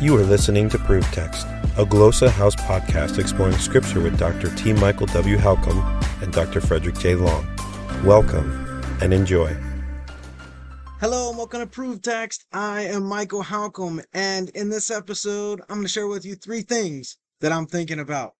You are listening to ProveText, a Glossa House podcast exploring scripture with Dr. T. Michael W. Halcomb and Dr. Frederick J. Long. Welcome and enjoy. Hello and welcome to ProveText. I am Michael Halcomb, and in this episode, I'm going to share with you three things that I'm thinking about.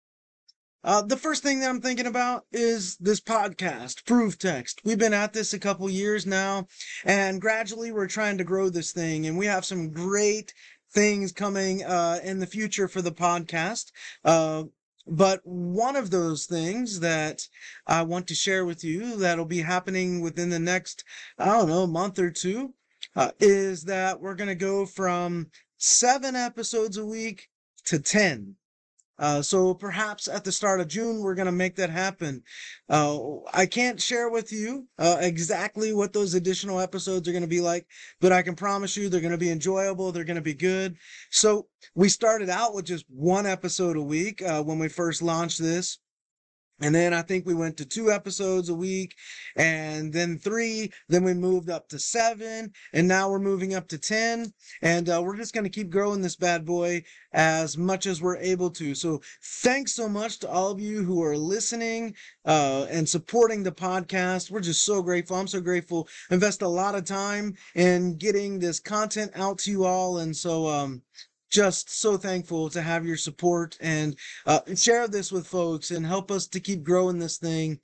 Uh, the first thing that I'm thinking about is this podcast, ProveText. We've been at this a couple years now, and gradually we're trying to grow this thing, and we have some great things coming uh, in the future for the podcast. Uh, but one of those things that I want to share with you that'll be happening within the next, I don't know, month or two, uh, is that we're going to go from seven episodes a week to 10. Uh, so perhaps at the start of June, we're going to make that happen. Uh, I can't share with you uh, exactly what those additional episodes are going to be like, but I can promise you they're going to be enjoyable. They're going to be good. So we started out with just one episode a week uh, when we first launched this. And then I think we went to two episodes a week and then three. Then we moved up to seven and now we're moving up to 10. And uh, we're just going to keep growing this bad boy as much as we're able to. So thanks so much to all of you who are listening uh, and supporting the podcast. We're just so grateful. I'm so grateful. Invest a lot of time in getting this content out to you all. And so, um, just so thankful to have your support and uh, share this with folks and help us to keep growing this thing.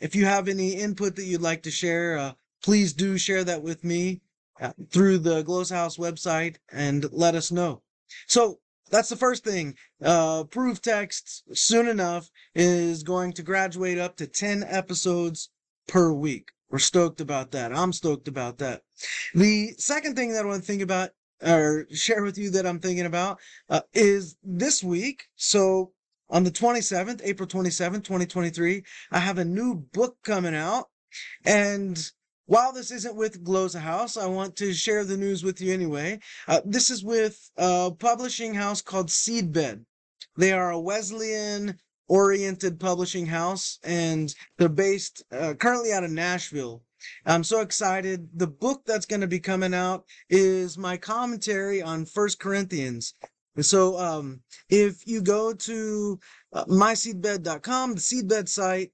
If you have any input that you'd like to share, uh, please do share that with me uh, through the Glossa House website and let us know. So that's the first thing. Uh, ProveText soon enough is going to graduate up to 10 episodes per week. We're stoked about that. I'm stoked about that. The second thing that I want to think about or share with you that I'm thinking about uh, is this week. So on the 27th, April 27th, 2023, I have a new book coming out. And while this isn't with Glossa House, I want to share the news with you anyway. Uh, this is with a publishing house called Seedbed. They are a Wesleyan oriented publishing house and they're based uh, currently out of Nashville. I'm so excited. The book that's going to be coming out is my commentary on First Corinthians. So, um, if you go to uh, myseedbed.com, the seedbed site,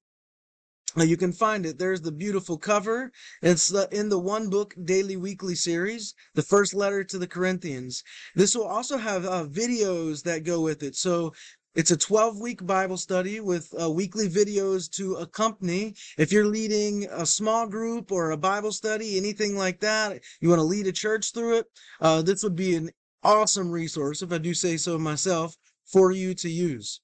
uh, you can find it. There's the beautiful cover. It's uh, in the one book daily weekly series, the first letter to the Corinthians. This will also have uh, videos that go with it. So it's a 12 week Bible study with uh, weekly videos to accompany. If you're leading a small group or a Bible study, anything like that, you want to lead a church through it, uh, this would be an awesome resource, if I do say so myself, for you to use.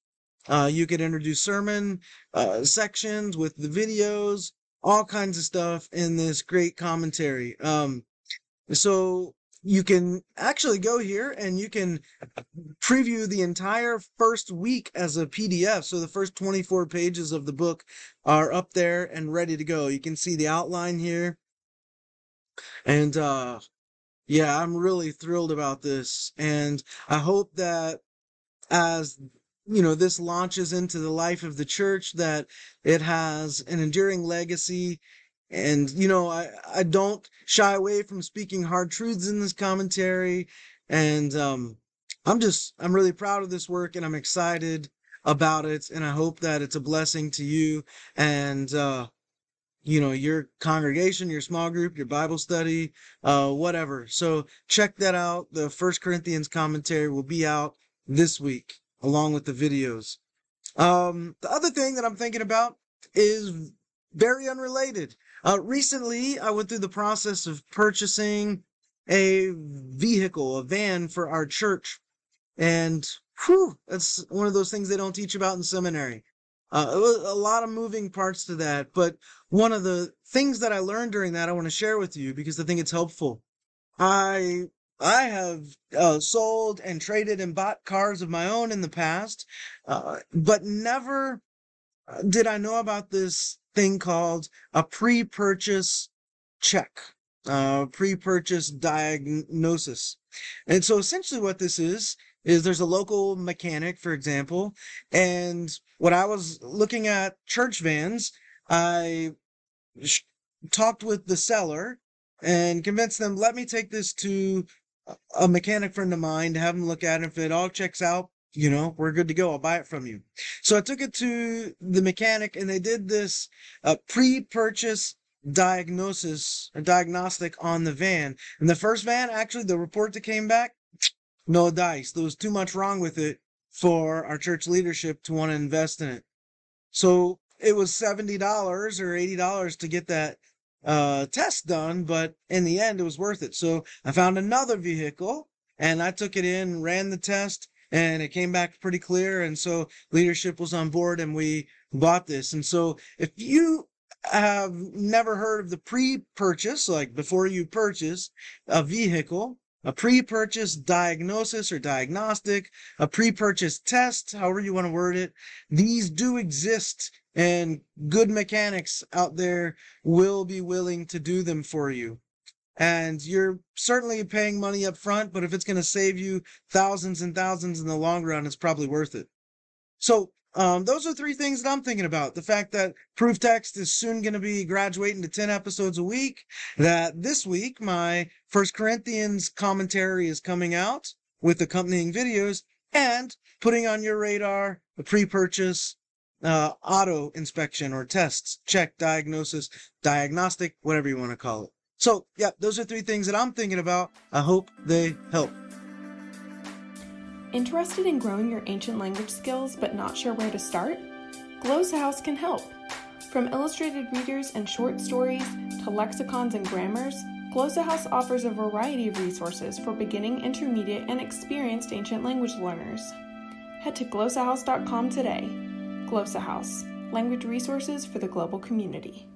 Uh, you could introduce sermon uh, sections with the videos, all kinds of stuff in this great commentary. Um, so you can actually go here and you can preview the entire first week as a PDF. So the first 24 pages of the book are up there and ready to go. You can see the outline here. And uh yeah, I'm really thrilled about this and I hope that as you know this launches into the life of the church that it has an enduring legacy and, you know, I, I don't shy away from speaking hard truths in this commentary. And um, I'm just, I'm really proud of this work and I'm excited about it. And I hope that it's a blessing to you and, uh, you know, your congregation, your small group, your Bible study, uh, whatever. So check that out. The First Corinthians commentary will be out this week along with the videos. Um, the other thing that I'm thinking about is very unrelated. Uh, recently, I went through the process of purchasing a vehicle, a van for our church. And whew, that's one of those things they don't teach about in seminary. Uh, a lot of moving parts to that. But one of the things that I learned during that, I want to share with you because I think it's helpful. I I have uh, sold and traded and bought cars of my own in the past, uh, but never did I know about this thing called a pre-purchase check, uh, pre-purchase diagnosis. And so essentially what this is, is there's a local mechanic, for example, and when I was looking at church vans, I sh- talked with the seller and convinced them, let me take this to a mechanic friend of mine to have him look at it. If it all checks out, you know, we're good to go. I'll buy it from you. So I took it to the mechanic and they did this uh, pre-purchase diagnosis diagnostic on the van. And the first van, actually, the report that came back, no dice. There was too much wrong with it for our church leadership to want to invest in it. So it was $70 or $80 to get that uh, test done, but in the end, it was worth it. So I found another vehicle and I took it in, ran the test, and it came back pretty clear. And so leadership was on board and we bought this. And so if you have never heard of the pre purchase, like before you purchase a vehicle, a pre purchase diagnosis or diagnostic, a pre purchase test, however you want to word it, these do exist and good mechanics out there will be willing to do them for you. And you're certainly paying money up front, but if it's going to save you thousands and thousands in the long run, it's probably worth it. So um, those are three things that I'm thinking about. The fact that ProveText is soon going to be graduating to 10 episodes a week. That this week, my First Corinthians commentary is coming out with accompanying videos and putting on your radar the pre-purchase uh, auto inspection or tests, check, diagnosis, diagnostic, whatever you want to call it. So, yeah, those are three things that I'm thinking about. I hope they help. Interested in growing your ancient language skills but not sure where to start? Glossa House can help. From illustrated readers and short stories to lexicons and grammars, Glossa House offers a variety of resources for beginning, intermediate, and experienced ancient language learners. Head to glossahouse.com today. Glossa House, language resources for the global community.